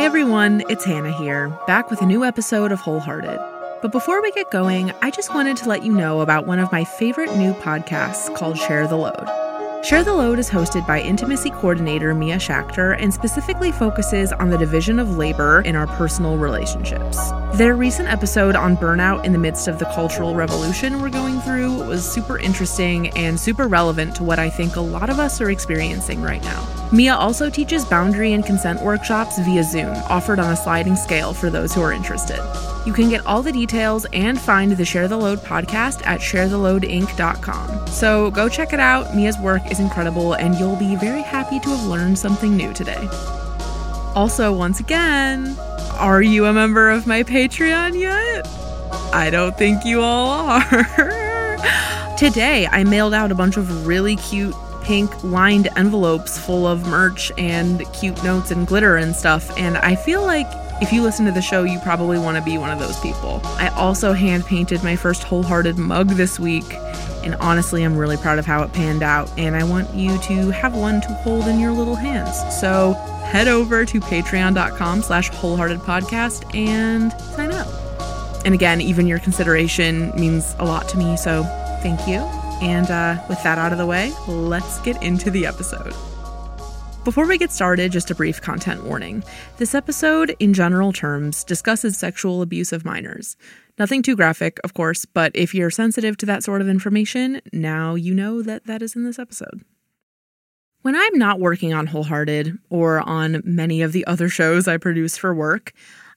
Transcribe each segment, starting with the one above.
Hi, everyone. It's Hannah here, back with a new episode of Wholehearted. But before we get going, I just wanted to let you know about one of my favorite new podcasts called Share the Load. Share the Load is hosted by intimacy coordinator Mia Schachter and specifically focuses on the division of labor in our personal relationships. Their recent episode on burnout in the midst of the cultural revolution we're going through was super interesting and super relevant to what I think a lot of us are experiencing right now. Mia also teaches boundary and consent workshops via Zoom, offered on a sliding scale for those who are interested. You can get all the details and find the Share the Load podcast at sharetheloadinc.com. So go check it out. Mia's work is incredible, and you'll be very happy to have learned something new today. Also, once again, are you a member of my Patreon yet? I don't think you all are. Today, I mailed out a bunch of really cute pink lined envelopes full of merch and cute notes and glitter and stuff, and I feel like if you listen to the show, you probably want to be one of those people. I also hand painted my first wholehearted mug this week, and honestly, I'm really proud of how it panned out, and I want you to have one to hold in your little hands. So head over to patreon.com slash wholehearted podcast and sign up. And again, even your consideration means a lot to me, so thank you. And uh, with that out of the way, let's get into the episode. Before we get started, just a brief content warning. This episode, in general terms, discusses sexual abuse of minors. Nothing too graphic, of course, but if you're sensitive to that sort of information, now you know that that is in this episode. When I'm not working on Wholehearted or on many of the other shows I produce for work,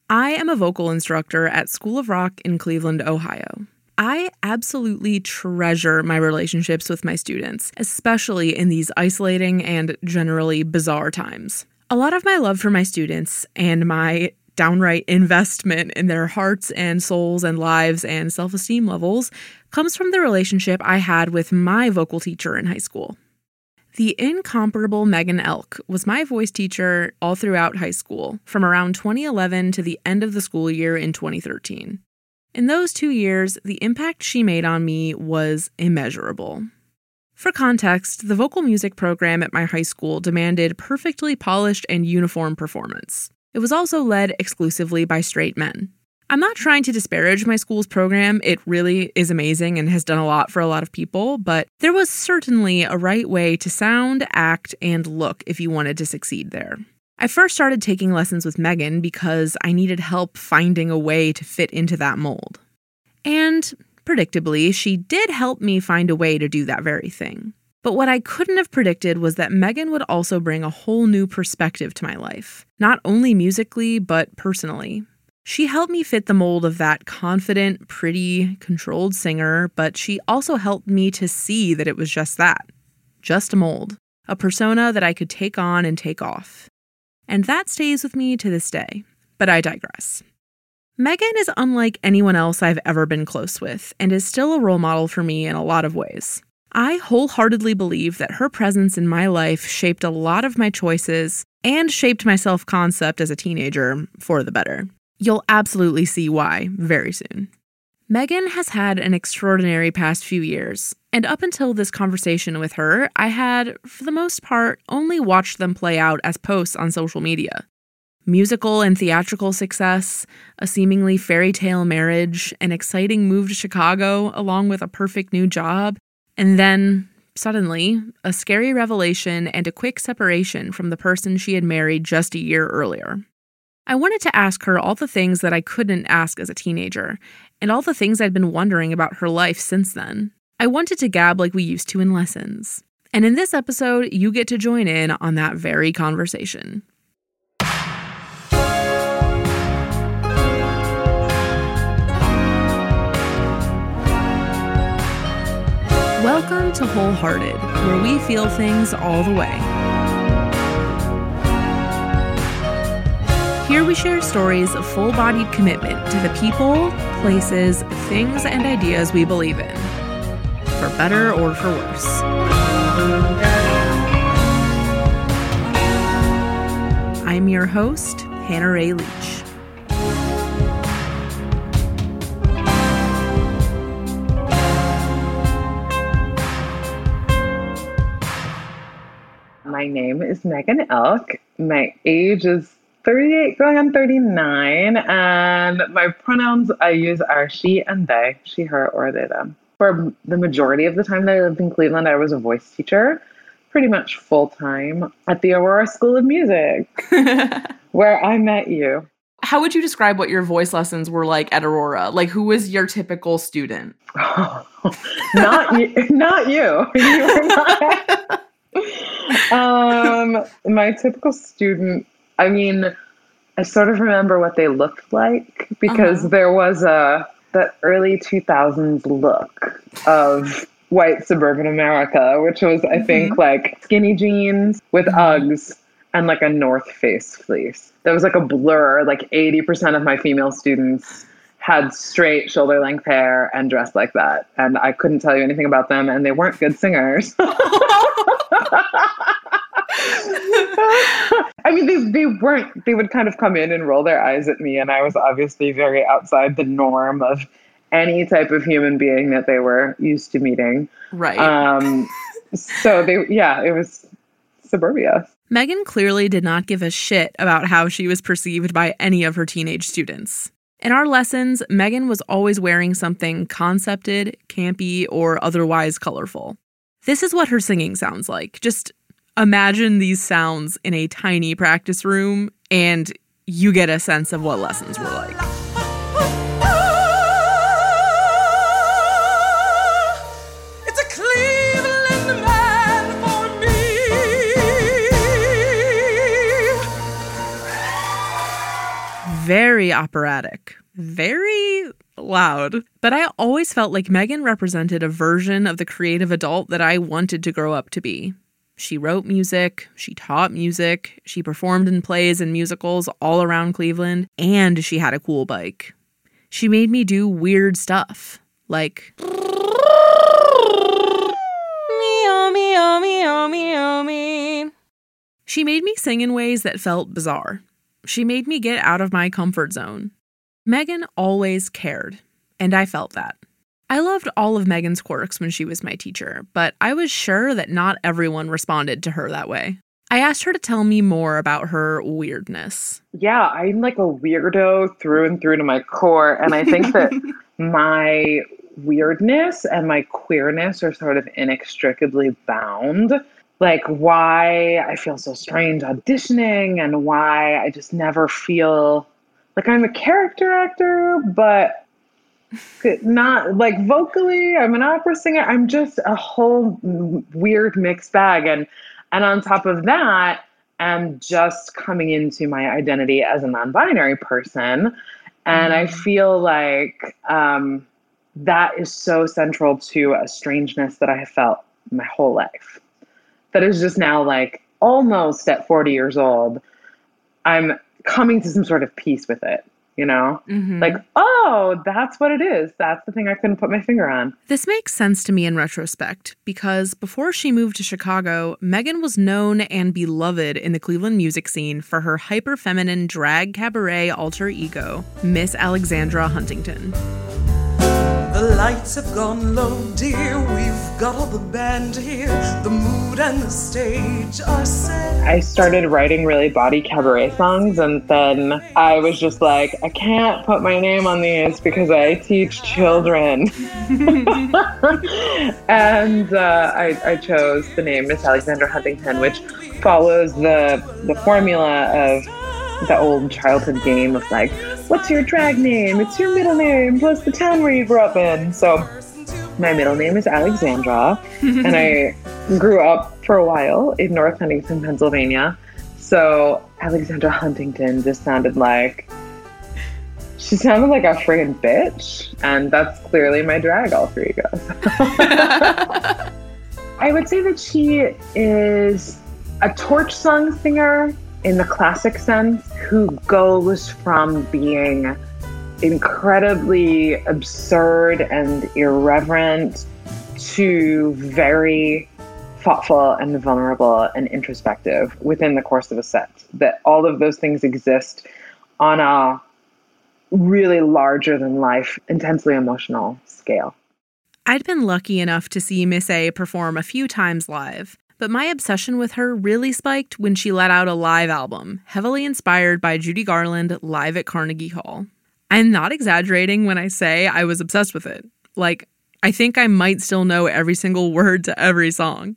I am a vocal instructor at School of Rock in Cleveland, Ohio. I absolutely treasure my relationships with my students, especially in these isolating and generally bizarre times. A lot of my love for my students and my downright investment in their hearts and souls and lives and self esteem levels comes from the relationship I had with my vocal teacher in high school. The incomparable Megan Elk was my voice teacher all throughout high school, from around 2011 to the end of the school year in 2013. In those two years, the impact she made on me was immeasurable. For context, the vocal music program at my high school demanded perfectly polished and uniform performance. It was also led exclusively by straight men. I'm not trying to disparage my school's program, it really is amazing and has done a lot for a lot of people, but there was certainly a right way to sound, act, and look if you wanted to succeed there. I first started taking lessons with Megan because I needed help finding a way to fit into that mold. And predictably, she did help me find a way to do that very thing. But what I couldn't have predicted was that Megan would also bring a whole new perspective to my life, not only musically, but personally. She helped me fit the mold of that confident, pretty, controlled singer, but she also helped me to see that it was just that just a mold, a persona that I could take on and take off. And that stays with me to this day. But I digress. Megan is unlike anyone else I've ever been close with and is still a role model for me in a lot of ways. I wholeheartedly believe that her presence in my life shaped a lot of my choices and shaped my self concept as a teenager for the better. You'll absolutely see why very soon. Megan has had an extraordinary past few years, and up until this conversation with her, I had, for the most part, only watched them play out as posts on social media. Musical and theatrical success, a seemingly fairy tale marriage, an exciting move to Chicago, along with a perfect new job, and then, suddenly, a scary revelation and a quick separation from the person she had married just a year earlier. I wanted to ask her all the things that I couldn't ask as a teenager, and all the things I'd been wondering about her life since then. I wanted to gab like we used to in lessons. And in this episode, you get to join in on that very conversation. Welcome to Wholehearted, where we feel things all the way. Here we share stories of full bodied commitment to the people, places, things, and ideas we believe in, for better or for worse. I'm your host, Hannah Ray Leach. My name is Megan Elk. My age is 38 going on 39 and my pronouns i use are she and they she her or they them. For the majority of the time that i lived in cleveland i was a voice teacher pretty much full time at the aurora school of music where i met you. How would you describe what your voice lessons were like at aurora? Like who was your typical student? Not you not you. You were not. Um my typical student I mean, I sort of remember what they looked like because uh-huh. there was a the early 2000s look of white suburban America, which was I mm-hmm. think like skinny jeans with mm-hmm. Uggs and like a North Face fleece. That was like a blur. Like 80% of my female students had straight shoulder length hair and dressed like that. And I couldn't tell you anything about them, and they weren't good singers. I mean, they, they weren't, they would kind of come in and roll their eyes at me. And I was obviously very outside the norm of any type of human being that they were used to meeting. Right. Um, so they, yeah, it was suburbia. Megan clearly did not give a shit about how she was perceived by any of her teenage students. In our lessons, Megan was always wearing something concepted, campy, or otherwise colorful. This is what her singing sounds like, just imagine these sounds in a tiny practice room and you get a sense of what lessons were like. Very operatic, very loud. But I always felt like Megan represented a version of the creative adult that I wanted to grow up to be. She wrote music, she taught music, she performed in plays and musicals all around Cleveland, and she had a cool bike. She made me do weird stuff, like. She made me sing in ways that felt bizarre. She made me get out of my comfort zone. Megan always cared, and I felt that. I loved all of Megan's quirks when she was my teacher, but I was sure that not everyone responded to her that way. I asked her to tell me more about her weirdness. Yeah, I'm like a weirdo through and through to my core. And I think that my weirdness and my queerness are sort of inextricably bound. Like, why I feel so strange auditioning and why I just never feel like I'm a character actor, but not like vocally i'm an opera singer i'm just a whole weird mixed bag and and on top of that i'm just coming into my identity as a non-binary person and i feel like um, that is so central to a strangeness that i have felt my whole life. That is just now like almost at 40 years old i'm coming to some sort of peace with it you know? Mm-hmm. Like, oh, that's what it is. That's the thing I couldn't put my finger on. This makes sense to me in retrospect because before she moved to Chicago, Megan was known and beloved in the Cleveland music scene for her hyper feminine drag cabaret alter ego, Miss Alexandra Huntington. The lights have gone low, dear. We've got all the band here. The mood and the stage are set. I started writing really bawdy cabaret songs, and then I was just like, I can't put my name on these because I teach children. and uh, I, I chose the name Miss Alexandra Huntington, which follows the the formula of the old childhood game of like, what's your drag name? It's your middle name plus the town where you grew up in. So my middle name is Alexandra, and I grew up for a while in North Huntington, Pennsylvania. So Alexandra Huntington just sounded like she sounded like a friggin' bitch, and that's clearly my drag alter ego. I would say that she is a torch song singer in the classic sense who goes from being incredibly absurd and irreverent to very thoughtful and vulnerable and introspective within the course of a set. That all of those things exist on a really larger than life, intensely emotional scale. I'd been lucky enough to see Miss A perform a few times live. But my obsession with her really spiked when she let out a live album, heavily inspired by Judy Garland live at Carnegie Hall. I'm not exaggerating when I say I was obsessed with it. Like, I think I might still know every single word to every song.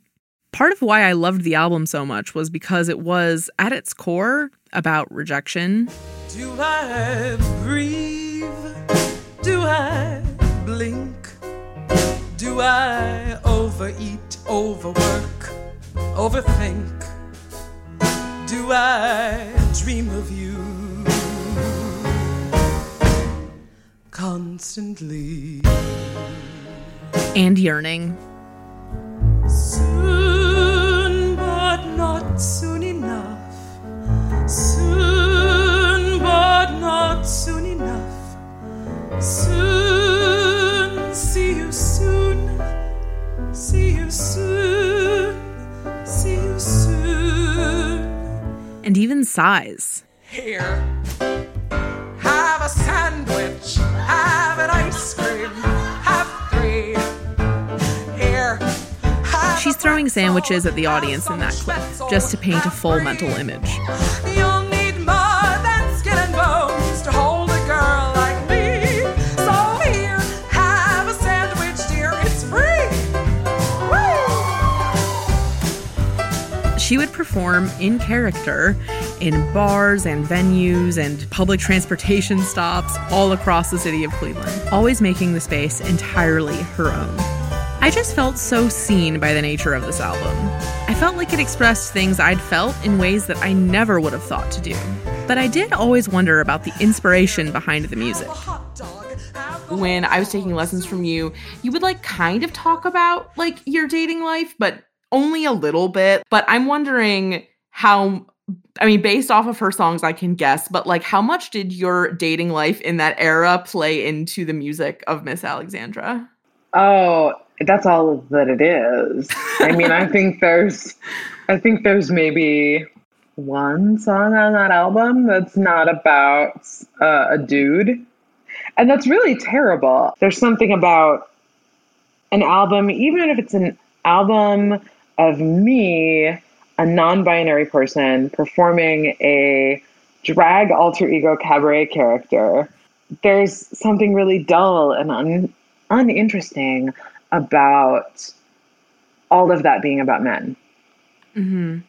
Part of why I loved the album so much was because it was, at its core, about rejection. Do I breathe? Do I blink? Do I overeat, overwork, overthink? Do I dream of you constantly? And yearning. Soon, but not soon enough. Soon, but not soon enough. Soon, see you soon. See you soon. And even sighs. Here, have a sandwich. Have an ice cream. Have three. Here. She's throwing sandwiches at the audience in that clip, just to paint a full mental image. She would perform in character in bars and venues and public transportation stops all across the city of Cleveland, always making the space entirely her own. I just felt so seen by the nature of this album. I felt like it expressed things I'd felt in ways that I never would have thought to do. But I did always wonder about the inspiration behind the music. When I was taking lessons from you, you would like kind of talk about like your dating life, but only a little bit. But I'm wondering how I mean, based off of her songs, I can guess, but like how much did your dating life in that era play into the music of Miss Alexandra? Oh, that's all that it is. I mean, I think there's, I think there's maybe one song on that album that's not about uh, a dude, and that's really terrible. There's something about an album, even if it's an album of me, a non-binary person performing a drag alter ego cabaret character. There's something really dull and un- uninteresting about all of that being about men Mm-hmm.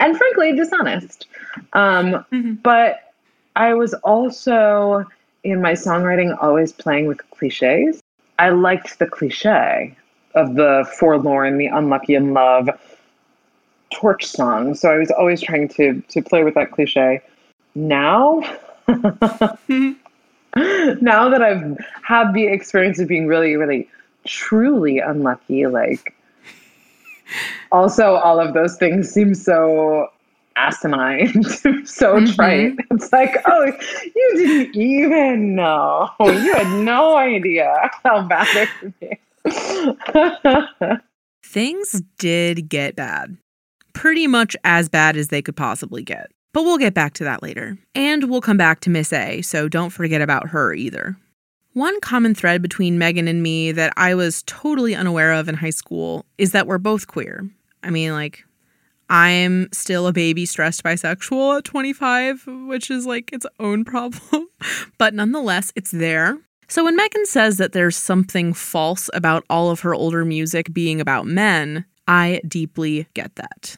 and frankly dishonest um, Mhm. but i was also in my songwriting always playing with cliches i liked the cliche of the forlorn the unlucky in love torch song so i was always trying to to play with that cliche now now that I've had the experience of being really, really, truly unlucky, like also all of those things seem so asinine, so Mhm. trite. It's like, oh, you didn't even know. You had no idea how bad it could be. Things did get bad. Pretty much as bad as they could possibly get. But we'll get back to that later. And we'll come back to Miss A, so don't forget about her either. One common thread between Megan and me that I was totally unaware of in high school is that we're both queer. I mean, like, I'm still a baby stressed bisexual at 25, which is like its own problem. but nonetheless, it's there. So when Megan says that there's something false about all of her older music being about men, I deeply get that.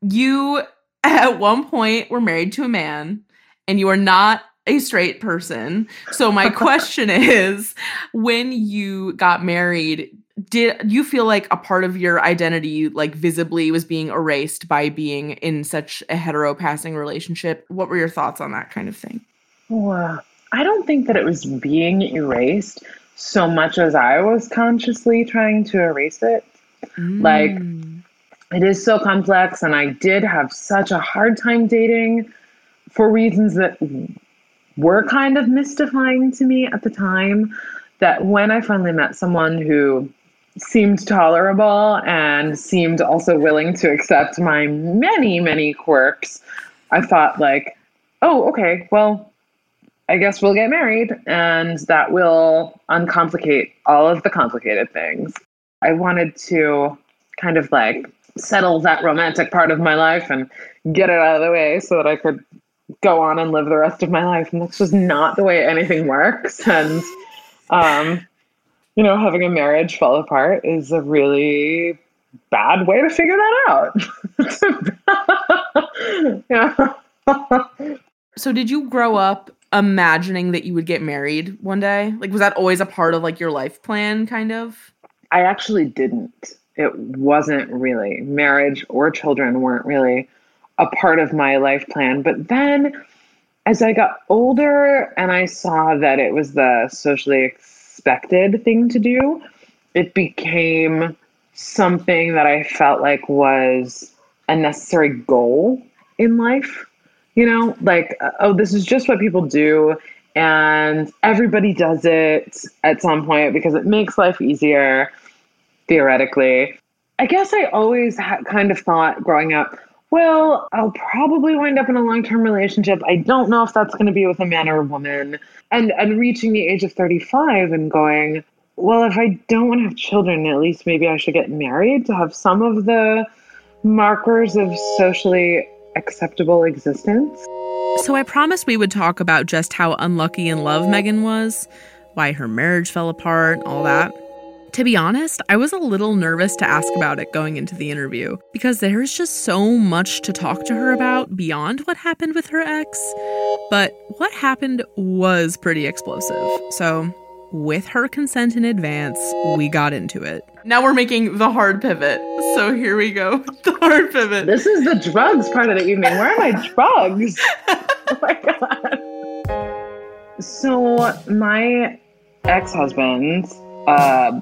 You, at one point, were married to a man, and you are not a straight person. So my question is when you got married, did you feel like a part of your identity like visibly was being erased by being in such a hetero passing relationship? What were your thoughts on that kind of thing? Wow. I don't think that it was being erased so much as I was consciously trying to erase it. Like, Mm. it is so complex and i did have such a hard time dating for reasons that were kind of mystifying to me at the time that when i finally met someone who seemed tolerable and seemed also willing to accept my many many quirks i thought like oh okay well i guess we'll get married and that will uncomplicate all of the complicated things i wanted to kind of like settle that romantic part of my life and get it out of the way so that I could go on and live the rest of my life. And that's just not the way anything works. And, um, you know, having a marriage fall apart is a really bad way to figure that out. yeah. So did you grow up imagining that you would get married one day? Like was that always a part of like your life plan kind of? I actually didn't. It wasn't really. Marriage or children weren't really a part of my life plan. But then as I got older and I saw that it was the socially expected thing to do, it became something that I felt like was a necessary goal in life. You know, like, uh, oh, this is just what people do. And everybody does it at some point because it makes life easier, theoretically. I guess I always ha- kind of thought growing up, well, I'll probably wind up in a long-term relationship. I don't know if that's going to be with a man or a woman. And and reaching the age of 35 and going, well, if I don't want to have children, at least maybe I should get married to have some of the markers of socially acceptable existence. So I promised we would talk about just how unlucky in love Megan was, why her marriage fell apart, all that. To be honest, I was a little nervous to ask about it going into the interview because there's just so much to talk to her about beyond what happened with her ex. But what happened was pretty explosive. So, with her consent in advance, we got into it. Now we're making the hard pivot. So here we go. The hard pivot. This is the drugs part of the evening. Where are my drugs? oh my god. So my ex-husband uh,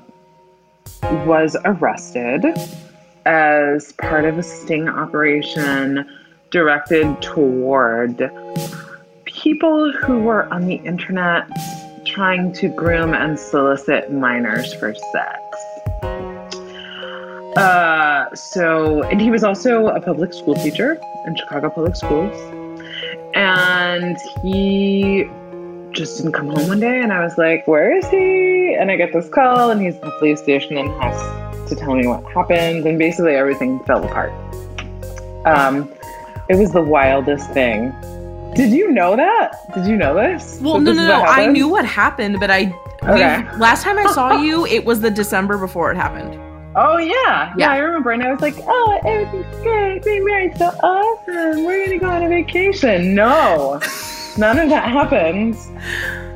was arrested as part of a sting operation directed toward people who were on the internet trying to groom and solicit minors for sex. Uh, so, and he was also a public school teacher in Chicago Public Schools. And he just didn't come home one day. And I was like, Where is he? And I get this call, and he's at the police station and has to tell me what happened. And basically, everything fell apart. Um, it was the wildest thing. Did you know that? Did you know this? Well, That no, this no, no. I knew what happened, but I. we- Okay. last time I saw you, it was the December before it happened. Oh yeah. yeah, Yeah. I remember, and I was like, "Oh, everything's great. Being married, so awesome. We're gonna go on a vacation." No, none of that happened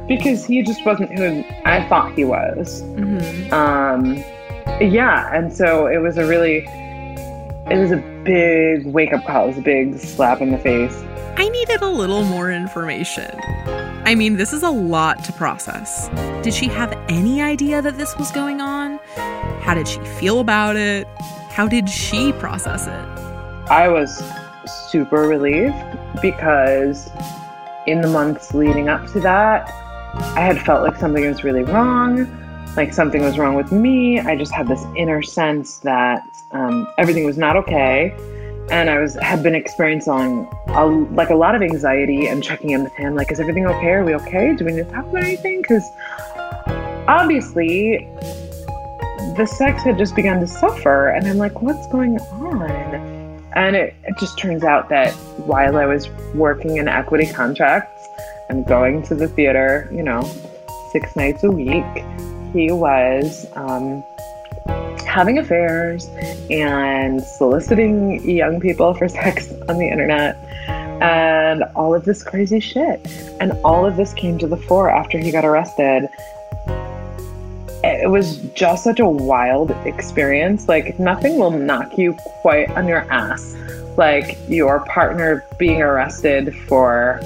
because he just wasn't who I thought he was. hmm Um, yeah, and so it was a really, it was a big wake up call. It was a big slap in the face. I needed a little more information. I mean, this is a lot to process. Did she have any idea that this was going on? How did she feel about it? How did she process it? I was super relieved because in the months leading up to that, I had felt like something was really wrong, like something was wrong with me. I just had this inner sense that um, everything was not okay, and I was had been experiencing a, like a lot of anxiety and checking in with him, like, is everything okay? Are we okay? Do we need to talk about anything? Because obviously the sex had just begun to suffer, and I'm like, what's going on? And it, it just turns out that while I was working in equity contracts and going to the theater, you know, six nights a week, he was um, having affairs and soliciting young people for sex on the internet and all of this crazy shit. And all of this came to the fore after he got arrested it was just such a wild experience. Like nothing will knock you quite on your ass like your partner being arrested for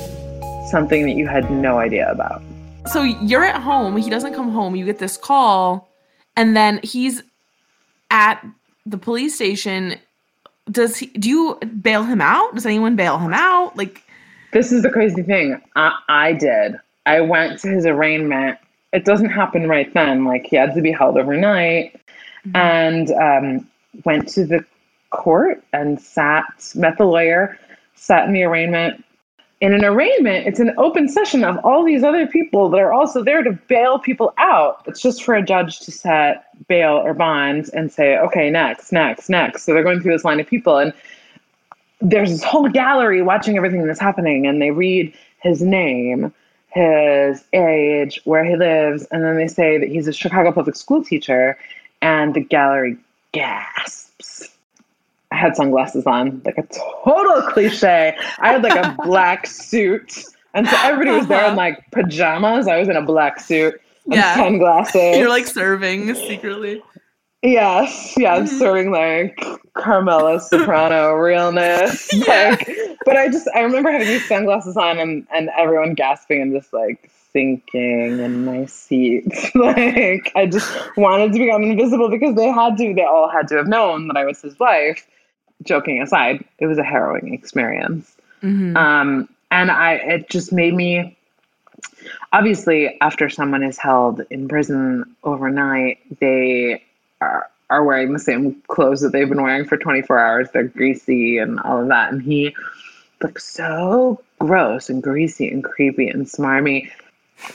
something that you had no idea about. So you're at home, he doesn't come home, you get this call, and then he's at the police station. Does he do you bail him out? Does anyone bail him out? Like This is the crazy thing. I, I did. I went to his arraignment. It doesn't happen right then. Like he had to be held overnight, and um, went to the court and sat. Met the lawyer, sat in the arraignment. In an arraignment, it's an open session of all these other people that are also there to bail people out. It's just for a judge to set bail or bond and say, okay, next, next, next. So they're going through this line of people, and there's this whole gallery watching everything that's happening, and they read his name, his age, where he lives, and then they say that he's a Chicago public school teacher, and the gallery gasps. I had sunglasses on, like a total cliche. I had like a black suit. And so everybody was there in like pajamas. I was in a black suit and Yeah. sunglasses. You're like serving secretly. Yes, yeah, I'm Mhm. serving like Carmela Soprano realness. Yeah. Like, but I just I remember having these sunglasses on and and everyone gasping and just like sinking in my seat. like I just wanted to become invisible because they had to. They all had to have known that I was his wife. Joking aside, it was a harrowing experience. Mhm. Um, and I it just made me obviously after someone is held in prison overnight, they are are wearing the same clothes that they've been wearing for 24 hours. They're greasy and all of that. And he looked so gross and greasy and creepy and smarmy.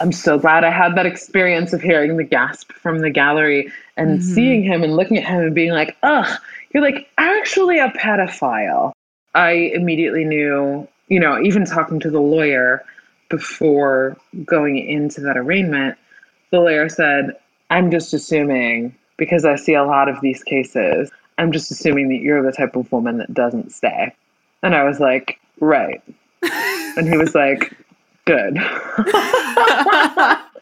I'm so glad I had that experience of hearing the gasp from the gallery and Mhm. seeing him and looking at him and being like, ugh, you're like actually a pedophile. I immediately knew, you know, even talking to the lawyer before going into that arraignment, the lawyer said, I'm just assuming, because I see a lot of these cases, I'm just assuming that you're the type of woman that doesn't stay. And I was like, right. And he was like, good.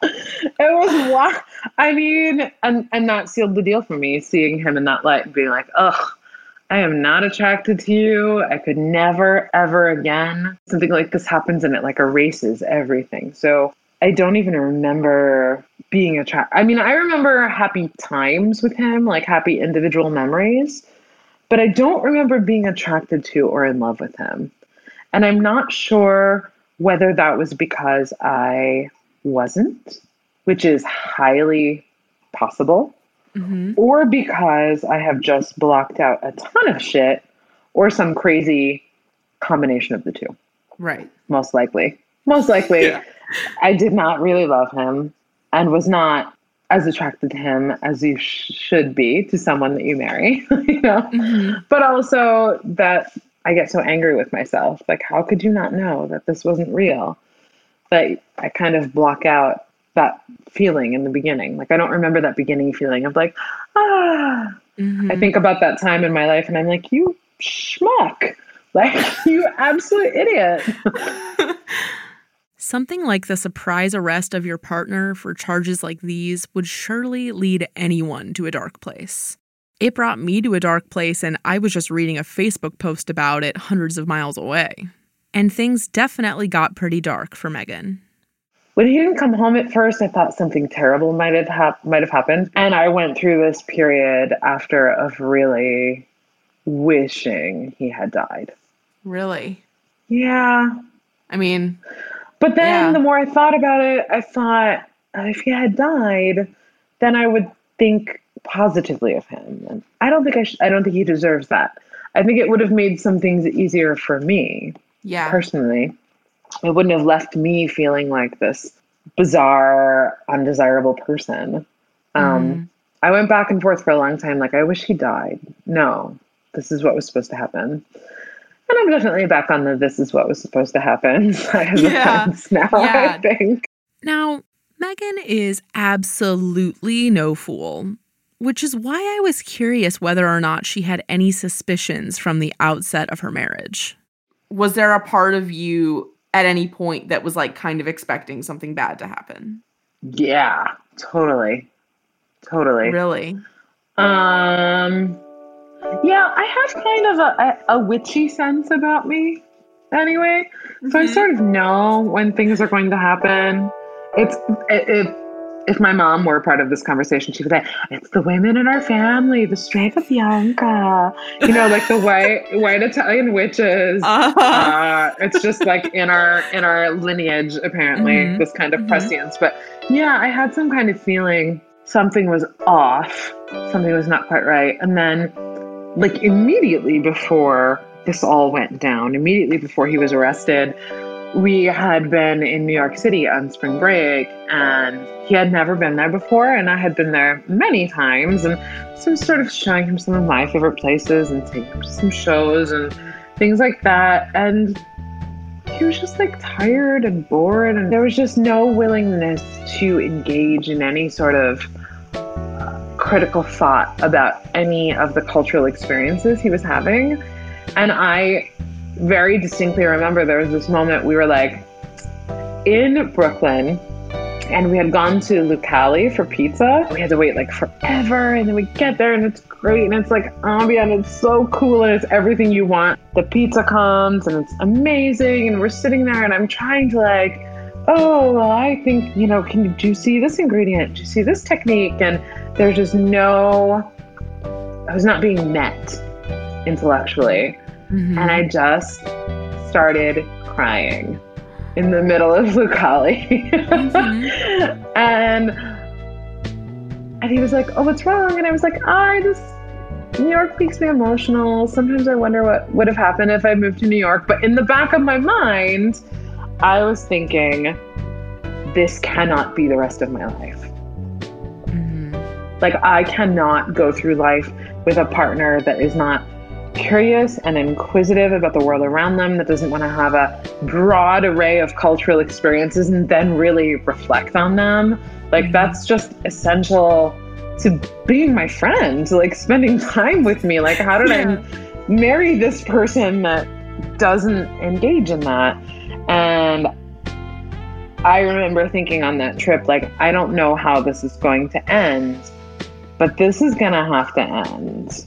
it was wa- I mean, and and that sealed the deal for me, seeing him in that light being like, ugh, I am not attracted to you. I could never, ever again. Something like this happens and it like erases everything. So I don't even remember being attracted. I mean, I remember happy times with him, like happy individual memories, but I don't remember being attracted to or in love with him. And I'm not sure whether that was because I wasn't, which is highly possible, Mhm. or because I have just blocked out a ton of shit, or some crazy combination of the two. Right. Most likely. Most likely, Yeah. I did not really love him and was not as attracted to him as you sh- should be to someone that you marry, you know? Mhm. but also that I get so angry with myself. Like, how could you not know that this wasn't real? That I kind of block out that feeling in the beginning. Like, I don't remember that beginning feeling of like, ah. I Mhm. think about that time in my life and I'm like, you schmuck. Like, you absolute idiot. Something like the surprise arrest of your partner for charges like these would surely lead anyone to a dark place. It brought me to a dark place, and I was just reading a Facebook post about it hundreds of miles away. And things definitely got pretty dark for Megan. When he didn't come home at first, I thought something terrible might have hap- might have happened, and I went through this period after of really wishing he had died. Really? Yeah, I mean, But then Yeah. the more I thought about it, I thought if he had died, then I would think positively of him. And I don't think I sh- I don't think he deserves that. I think it would have made some things easier for me yeah. personally. It wouldn't have left me feeling like this bizarre, undesirable person. Um, Mhm. I went back and forth for a long time. Like, I wish he died. No, this is what was supposed to happen. And I'm definitely back on the this is what was supposed to happen side of the fence now, Yeah. I think. Now, Megan is absolutely no fool, which is why I was curious whether or not she had any suspicions from the outset of her marriage. was there a part of you at any point that was like kind of expecting something bad to happen? Yeah, totally. Totally. Really? Um, yeah, I have kind of a, a, a witchy sense about me anyway. So I Mhm. sort of know when things are going to happen. It's if if my mom were a part of this conversation, she would say, "It's the women in our family, the strength of Bianca." You know, like the white white Italian witches. Uh-huh. Uh, it's just like in our in our lineage, apparently, Mhm. this kind of Mhm. prescience. But yeah, I had some kind of feeling something was off, something was not quite right, and then like immediately before this all went down, immediately before he was arrested, we had been in New York City on spring break and he had never been there before and I had been there many times and so sort of showing him some of my favorite places and taking him to some shows and things like that and he was just like tired and bored and there was just no willingness to engage in any sort of uh, critical thought about any of the cultural experiences he was having and I very distinctly remember there was this moment we were like in Brooklyn and we had gone to Lucali for pizza. We had to wait like forever and then we get there and it's great and it's like ambient, and it's so cool and it's everything you want. The pizza comes and it's amazing and we're sitting there and I'm trying to like, oh, well, I think, you know, can you, do you see this ingredient? Do you see this technique? And there's just no, I was not being met intellectually. Mhm. And I just started crying in the middle of Lucali. and and he was like, Oh, what's wrong? And I was like, I just New York makes me emotional. Sometimes I wonder what would have happened if I moved to New York. But in the back of my mind, I was thinking, this cannot be the rest of my life. Mhm. Like, I cannot go through life with a partner that is not curious and inquisitive about the world around them, that doesn't want to have a broad array of cultural experiences and then really reflect on them. Like, mm-hmm. that's just essential to being my friend, like spending time with me. Like, how did Yeah. I marry this person that doesn't engage in that? And I remember thinking on that trip, like, I don't know how this is going to end, but this is going to have to end.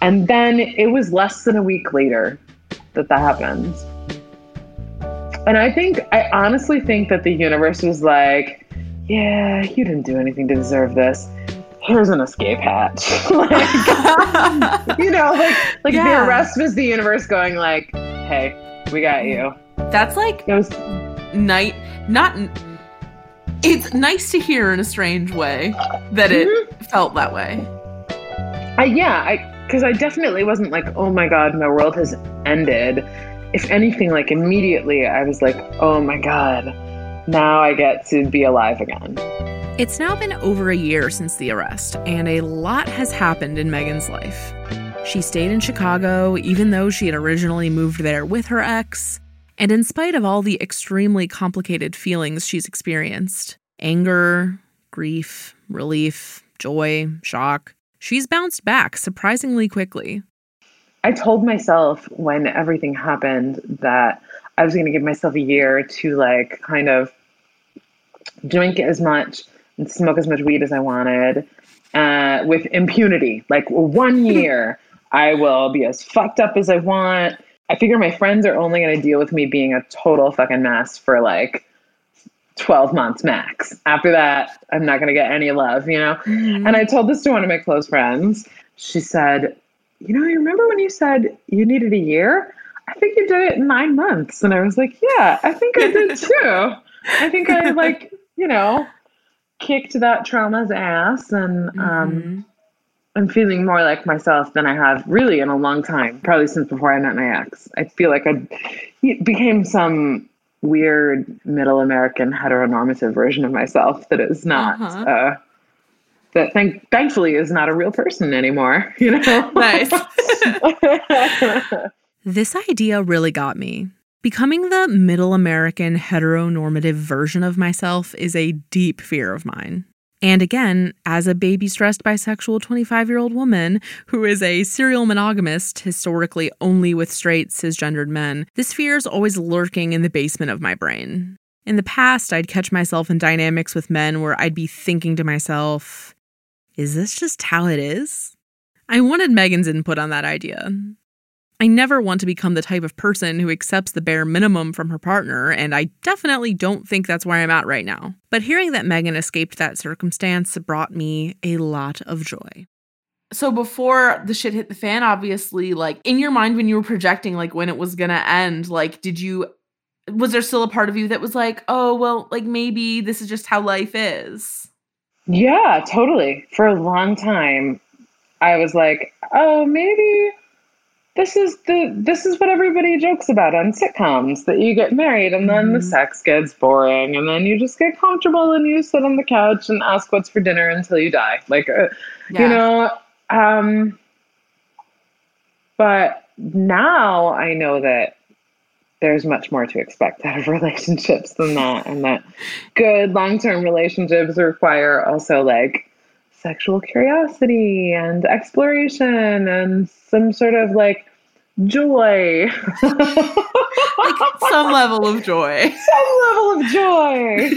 And then it was less than a week later that that happened. And I think, I honestly think that the universe was like, yeah, you didn't do anything to deserve this. Here's an escape hatch. like, you know, like, like Yeah. the arrest was the universe going like, hey, we got you. That's like It was night not it's nice to hear in a strange way that it Mm-hmm. felt that way I yeah, I because I definitely wasn't like, oh my god, my world has ended. If anything, like immediately I was like, oh my god, now I get to be alive again. It's now been over a year since the arrest, and a lot has happened in Megan's life. She stayed in Chicago, even though she had originally moved there with her ex. And in spite of all the extremely complicated feelings she's experienced anger, grief, relief, joy, shock she's bounced back surprisingly quickly. I told myself when everything happened that I was going to give myself a year to like kind of drink as much and smoke as much weed as I wanted uh, with impunity. Like one year, I will be as fucked up as I want. I figure my friends are only going to deal with me being a total fucking mess for like 12 months max. After that, I'm not going to get any love, you know? And I told this to one of my close friends. She said, You know, you remember when you said you needed a year? I think you did it in nine months. And I was like, Yeah, I think I did too. I think I, like, you know, kicked that trauma's ass and um, Mhm. I'm feeling more like myself than I have really in a long time, probably since before I met my ex. I feel like I became some weird middle American heteronormative version of myself that is not, Uh-huh. uh, that thank- thankfully is not a real person anymore, you know? Nice. This idea really got me. Becoming the middle American heteronormative version of myself is a deep fear of mine. And again, as a baby stressed bisexual 25 year old woman who is a serial monogamist, historically only with straight cisgendered men, this fear is always lurking in the basement of my brain. In the past, I'd catch myself in dynamics with men where I'd be thinking to myself, is this just how it is? I wanted Megan's input on that idea. I never want to become the type of person who accepts the bare minimum from her partner, and I definitely don't think that's where I'm at right now. But hearing that Megan escaped that circumstance brought me a lot of joy. so before the shit hit the fan obviously like in your mind when you were projecting like when it was gonna end like did you was there still a part of you that was like oh well like maybe this is just how life is yeah, totally. For a long time, I was like, oh, maybe this is the this is what everybody jokes about on sitcoms that you get married and then the Mhm. sex gets boring and then you just get comfortable and you sit on the couch and ask what's for dinner until you die like uh, Yeah. you know um but now i know that there's much more to expect out of relationships than that and that good long-term relationships require also like sexual curiosity and exploration and some sort of like joy like some level of joy. some level of joy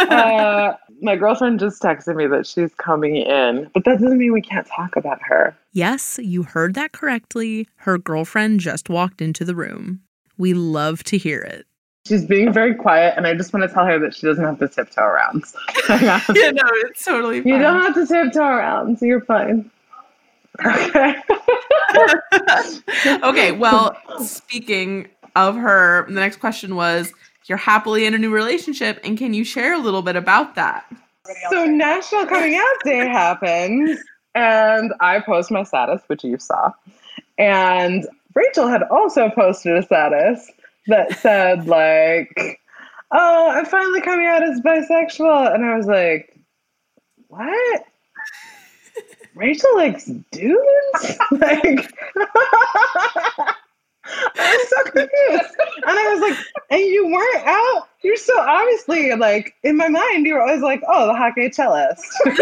uh, my girlfriend just texted me that she's coming in but that doesn't mean we can't talk about her Yes, you heard that correctly. Her girlfriend just walked into the room. We love to hear it. She's being very quiet, and I just want to tell her that she doesn't have to tiptoe around. yeah, no, it's totally fine. you don't have to tiptoe around, so you're fine. Okay. Okay, well, speaking of her, the next question was you're happily in a new relationship, and can you share a little bit about that? so National Coming Out Day happens, and I post my status, which you saw, and Rachel had also posted a status that said like, "Oh, I'm finally coming out as bisexual," and I was like, "What?" Rachel likes dudes? like I was so confused. And I was like, and you weren't out? You're so obviously like in my mind, you were always like, oh, the hot gay cellist. like,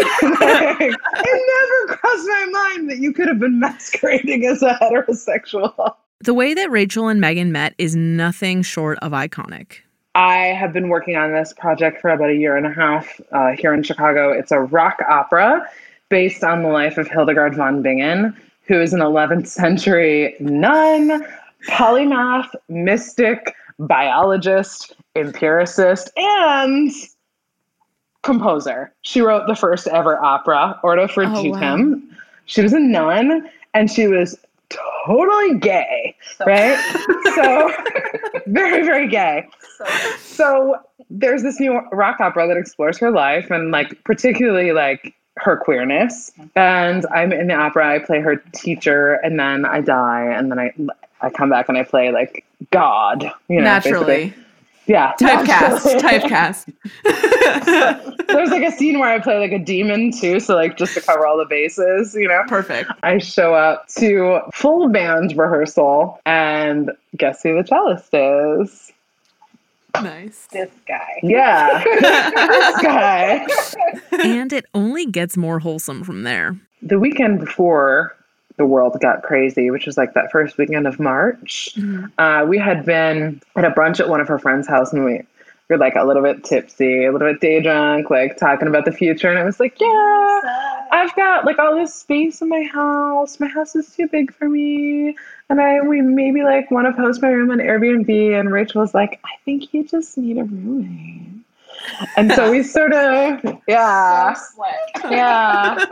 it never crossed my mind that you could have been masquerading as a heterosexual. The way that Rachel and Megan met is nothing short of iconic. I have been working on this project for about a year and a half uh, here in Chicago. It's a rock opera based on the life of Hildegard von Bingen, who is an 11th century nun, polymath, mystic, biologist, empiricist, and composer. She wrote the first ever opera, Ordo for Oh, Tutem. She was a nun and she was totally gay, right? so very, very gay. So there's this new rock opera that explores her life and like particularly like her queerness. And I'm in the opera, I play her teacher, and then I die, and then I I come back and I play like God, you know, Naturally. basically. Yeah. Typecast. Typecast. There's like a scene where I play like a demon too, so like just to cover all the bases, you know. Perfect. I show up to full band rehearsal, and guess who the cellist is? Nice. This guy. Yeah, this guy. and it only gets more wholesome from there. The weekend before the world got crazy, which was like that first weekend of March, uh, we had been at a brunch at one of her friends' house, and we were like a little bit tipsy, a little bit day drunk, like talking about the future, and I was like, yeah. I've got like all this space in my house. My house is too big for me. And I we maybe like want to post my room on Airbnb. And Rachel was like, I think you just need a roommate. And so we sort of yeah. So. Yeah.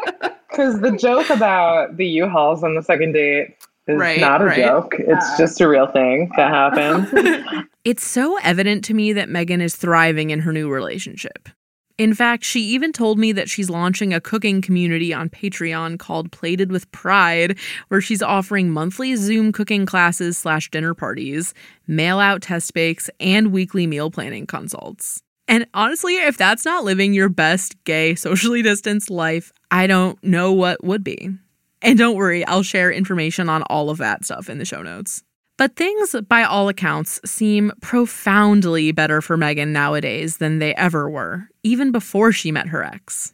Cause the joke about the U-Hauls on the second date is Right, not a right. joke. It's Uh. just a real thing that happened. It's so evident to me that Megan is thriving in her new relationship. In fact, she even told me that she's launching a cooking community on Patreon called Plated with Pride, where she's offering monthly Zoom cooking classes slash dinner parties, mail out test bakes, and weekly meal planning consults. And honestly, if that's not living your best gay, socially distanced life, I don't know what would be. And don't worry, I'll share information on all of that stuff in the show notes. But things, by all accounts, seem profoundly better for Megan nowadays than they ever were, even before she met her ex.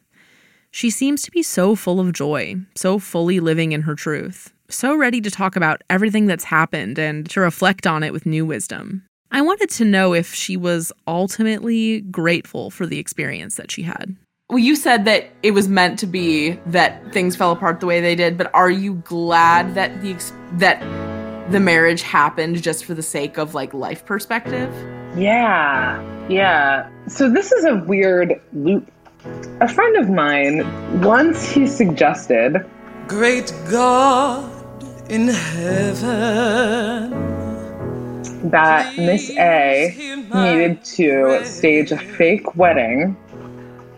She seems to be so full of joy, so fully living in her truth, so ready to talk about everything that's happened and to reflect on it with new wisdom. I wanted to know if she was ultimately grateful for the experience that she had. Well, you said that it was meant to be that things fell apart the way they did, but are you glad that the ex- that the marriage happened just for the sake of like life perspective? Yeah, yeah. So this is a weird loop. A friend of mine once he suggested Great God in heaven. that Miss A needed to stage a fake wedding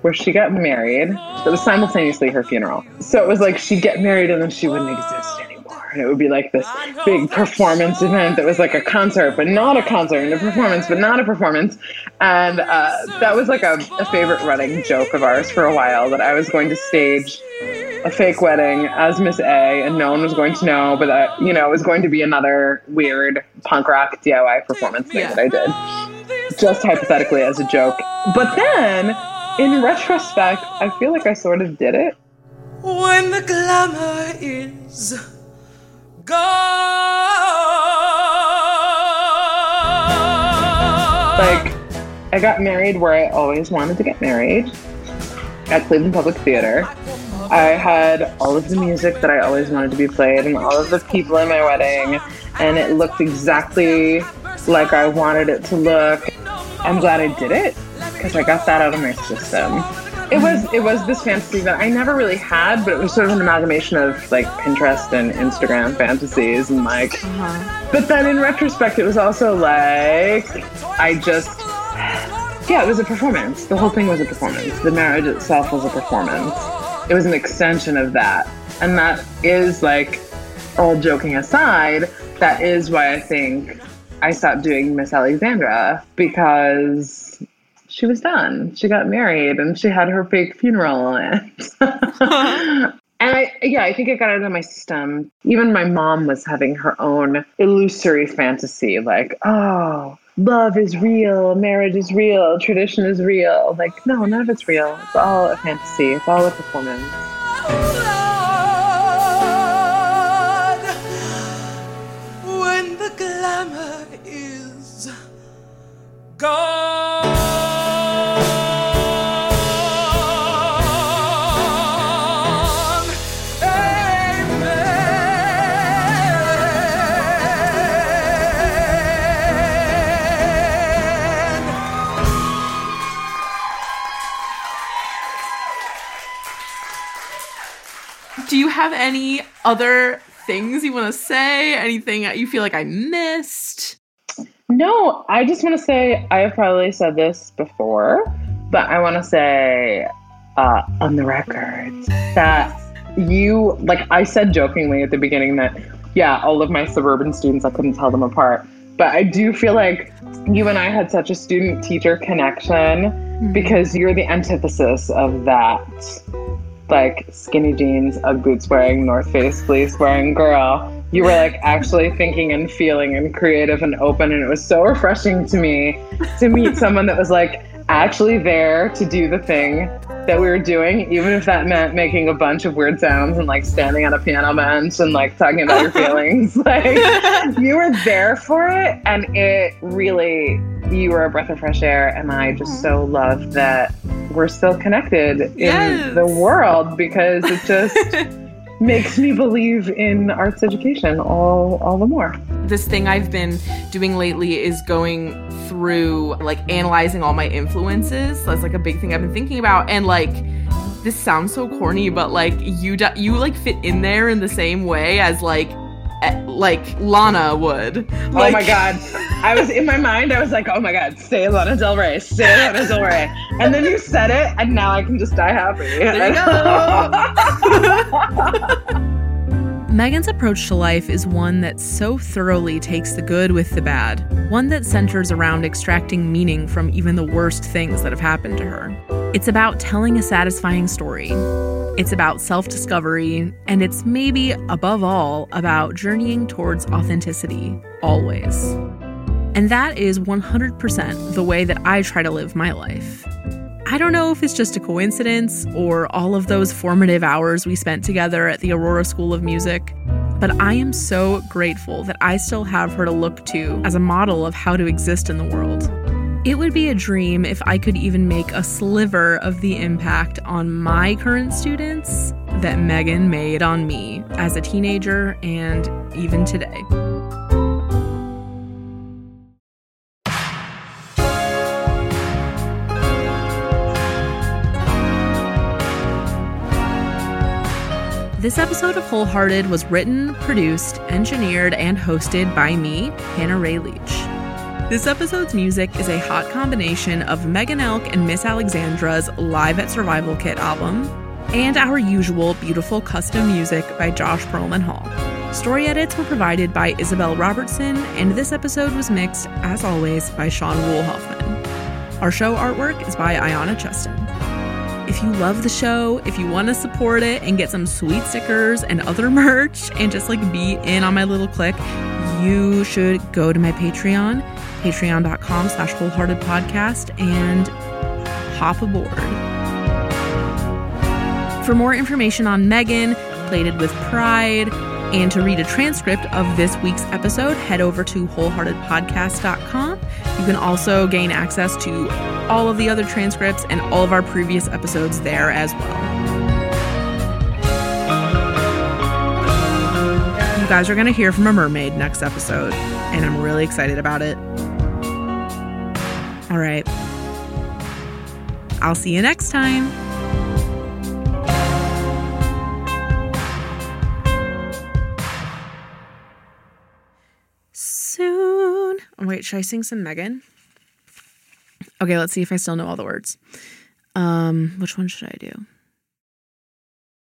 where she got married. that was simultaneously her funeral. So it was like she'd get married and then she wouldn't exist anymore. And it would be like this big performance event that was like a concert, but not a concert, and a performance, but not a performance. And uh, that was like a, a favorite running joke of ours for a while that I was going to stage a fake wedding as Miss A, and no one was going to know, but that you know it was going to be another weird punk rock DIY performance thing Yeah. that I did, just hypothetically as a joke. But then, in retrospect, I feel like I sort of did it. when the glamour is. Like, I got married where I always wanted to get married at Cleveland Public Theater. I had all of the music that I always wanted to be played and all of the people in my wedding, and it looked exactly like I wanted it to look. I'm glad I did it because I got that out of my system. It was it was this fantasy that I never really had, but it was sort of an amalgamation of like Pinterest and Instagram fantasies and like uh-huh. but then in retrospect, it was also like I just, yeah, it was a performance. The whole thing was a performance. The marriage itself was a performance. It was an extension of that. And that is like, all joking aside, that is why I think I stopped doing Miss Alexandra because she was done. She got married and she had her fake funeral. And And I, yeah, I think it got out of my system. Even my mom was having her own illusory fantasy, like, oh, love is real, marriage is real, tradition is real. Like, no, none of it's real. It's all a fantasy. It's all a performance. Lord, when the glamour is gone. Have any other things you want to say? Anything you feel like I missed? No, I just want to say I have probably said this before, but I want to say uh, on the record that you, like I said jokingly at the beginning, that yeah, all of my suburban students, I couldn't tell them apart. But I do feel like you and I had such a student teacher connection because you're the antithesis of that. Like skinny jeans, Ugg boots wearing, North Face fleece wearing girl. You were like actually thinking and feeling and creative and open, and it was so refreshing to me to meet someone that was like actually there to do the thing that we were doing, even if that meant making a bunch of weird sounds and like standing on a piano bench and like talking about your feelings. Like you were there for it, and it really you were a breath of fresh air, and I just mm-hmm. so love that we're still connected in Yes. the world because it just makes me believe in arts education all all the more. this thing I've been doing lately is going through like analyzing all my influences. That's like a big thing I've been thinking about and like this sounds so corny but like you do- you like fit in there in the same way as like Eh, like Lana would. oh my god. I was in my mind, I was like, oh my god, say Lana Del Rey, say Lana Del Rey. And then you said it, and now I can just die happy. There you go. Megan's approach to life is one that so thoroughly takes the good with the bad, one that centers around extracting meaning from even the worst things that have happened to her. It's about telling a satisfying story. It's about self discovery, and it's maybe, above all, about journeying towards authenticity, always. And that is 100% the way that I try to live my life. I don't know if it's just a coincidence or all of those formative hours we spent together at the Aurora School of Music, but I am so grateful that I still have her to look to as a model of how to exist in the world. It would be a dream if I could even make a sliver of the impact on my current students that Megan made on me as a teenager and even today. This episode of Wholehearted was written, produced, engineered, and hosted by me, Hannah Ray Leach. This episode's music is a hot combination of Megan Elk and Miss Alexandra's Live at Survival Kit album, and our usual beautiful custom music by Josh Perlman Hall. Story edits were provided by Isabel Robertson, and this episode was mixed, as always, by Sean Woolhoffman. Our show artwork is by Ayana Cheston. If you love the show, if you want to support it and get some sweet stickers and other merch and just like be in on my little clique, you should go to my Patreon, patreon.com slash wholehearted podcast and hop aboard. For more information on Megan, Plated with Pride, and to read a transcript of this week's episode, head over to wholeheartedpodcast.com. You can also gain access to all of the other transcripts and all of our previous episodes there as well. You guys are going to hear from a mermaid next episode, and I'm really excited about it. All right. I'll see you next time. Soon. Wait, should I sing some Megan? Okay, let's see if I still know all the words. Um, which one should I do?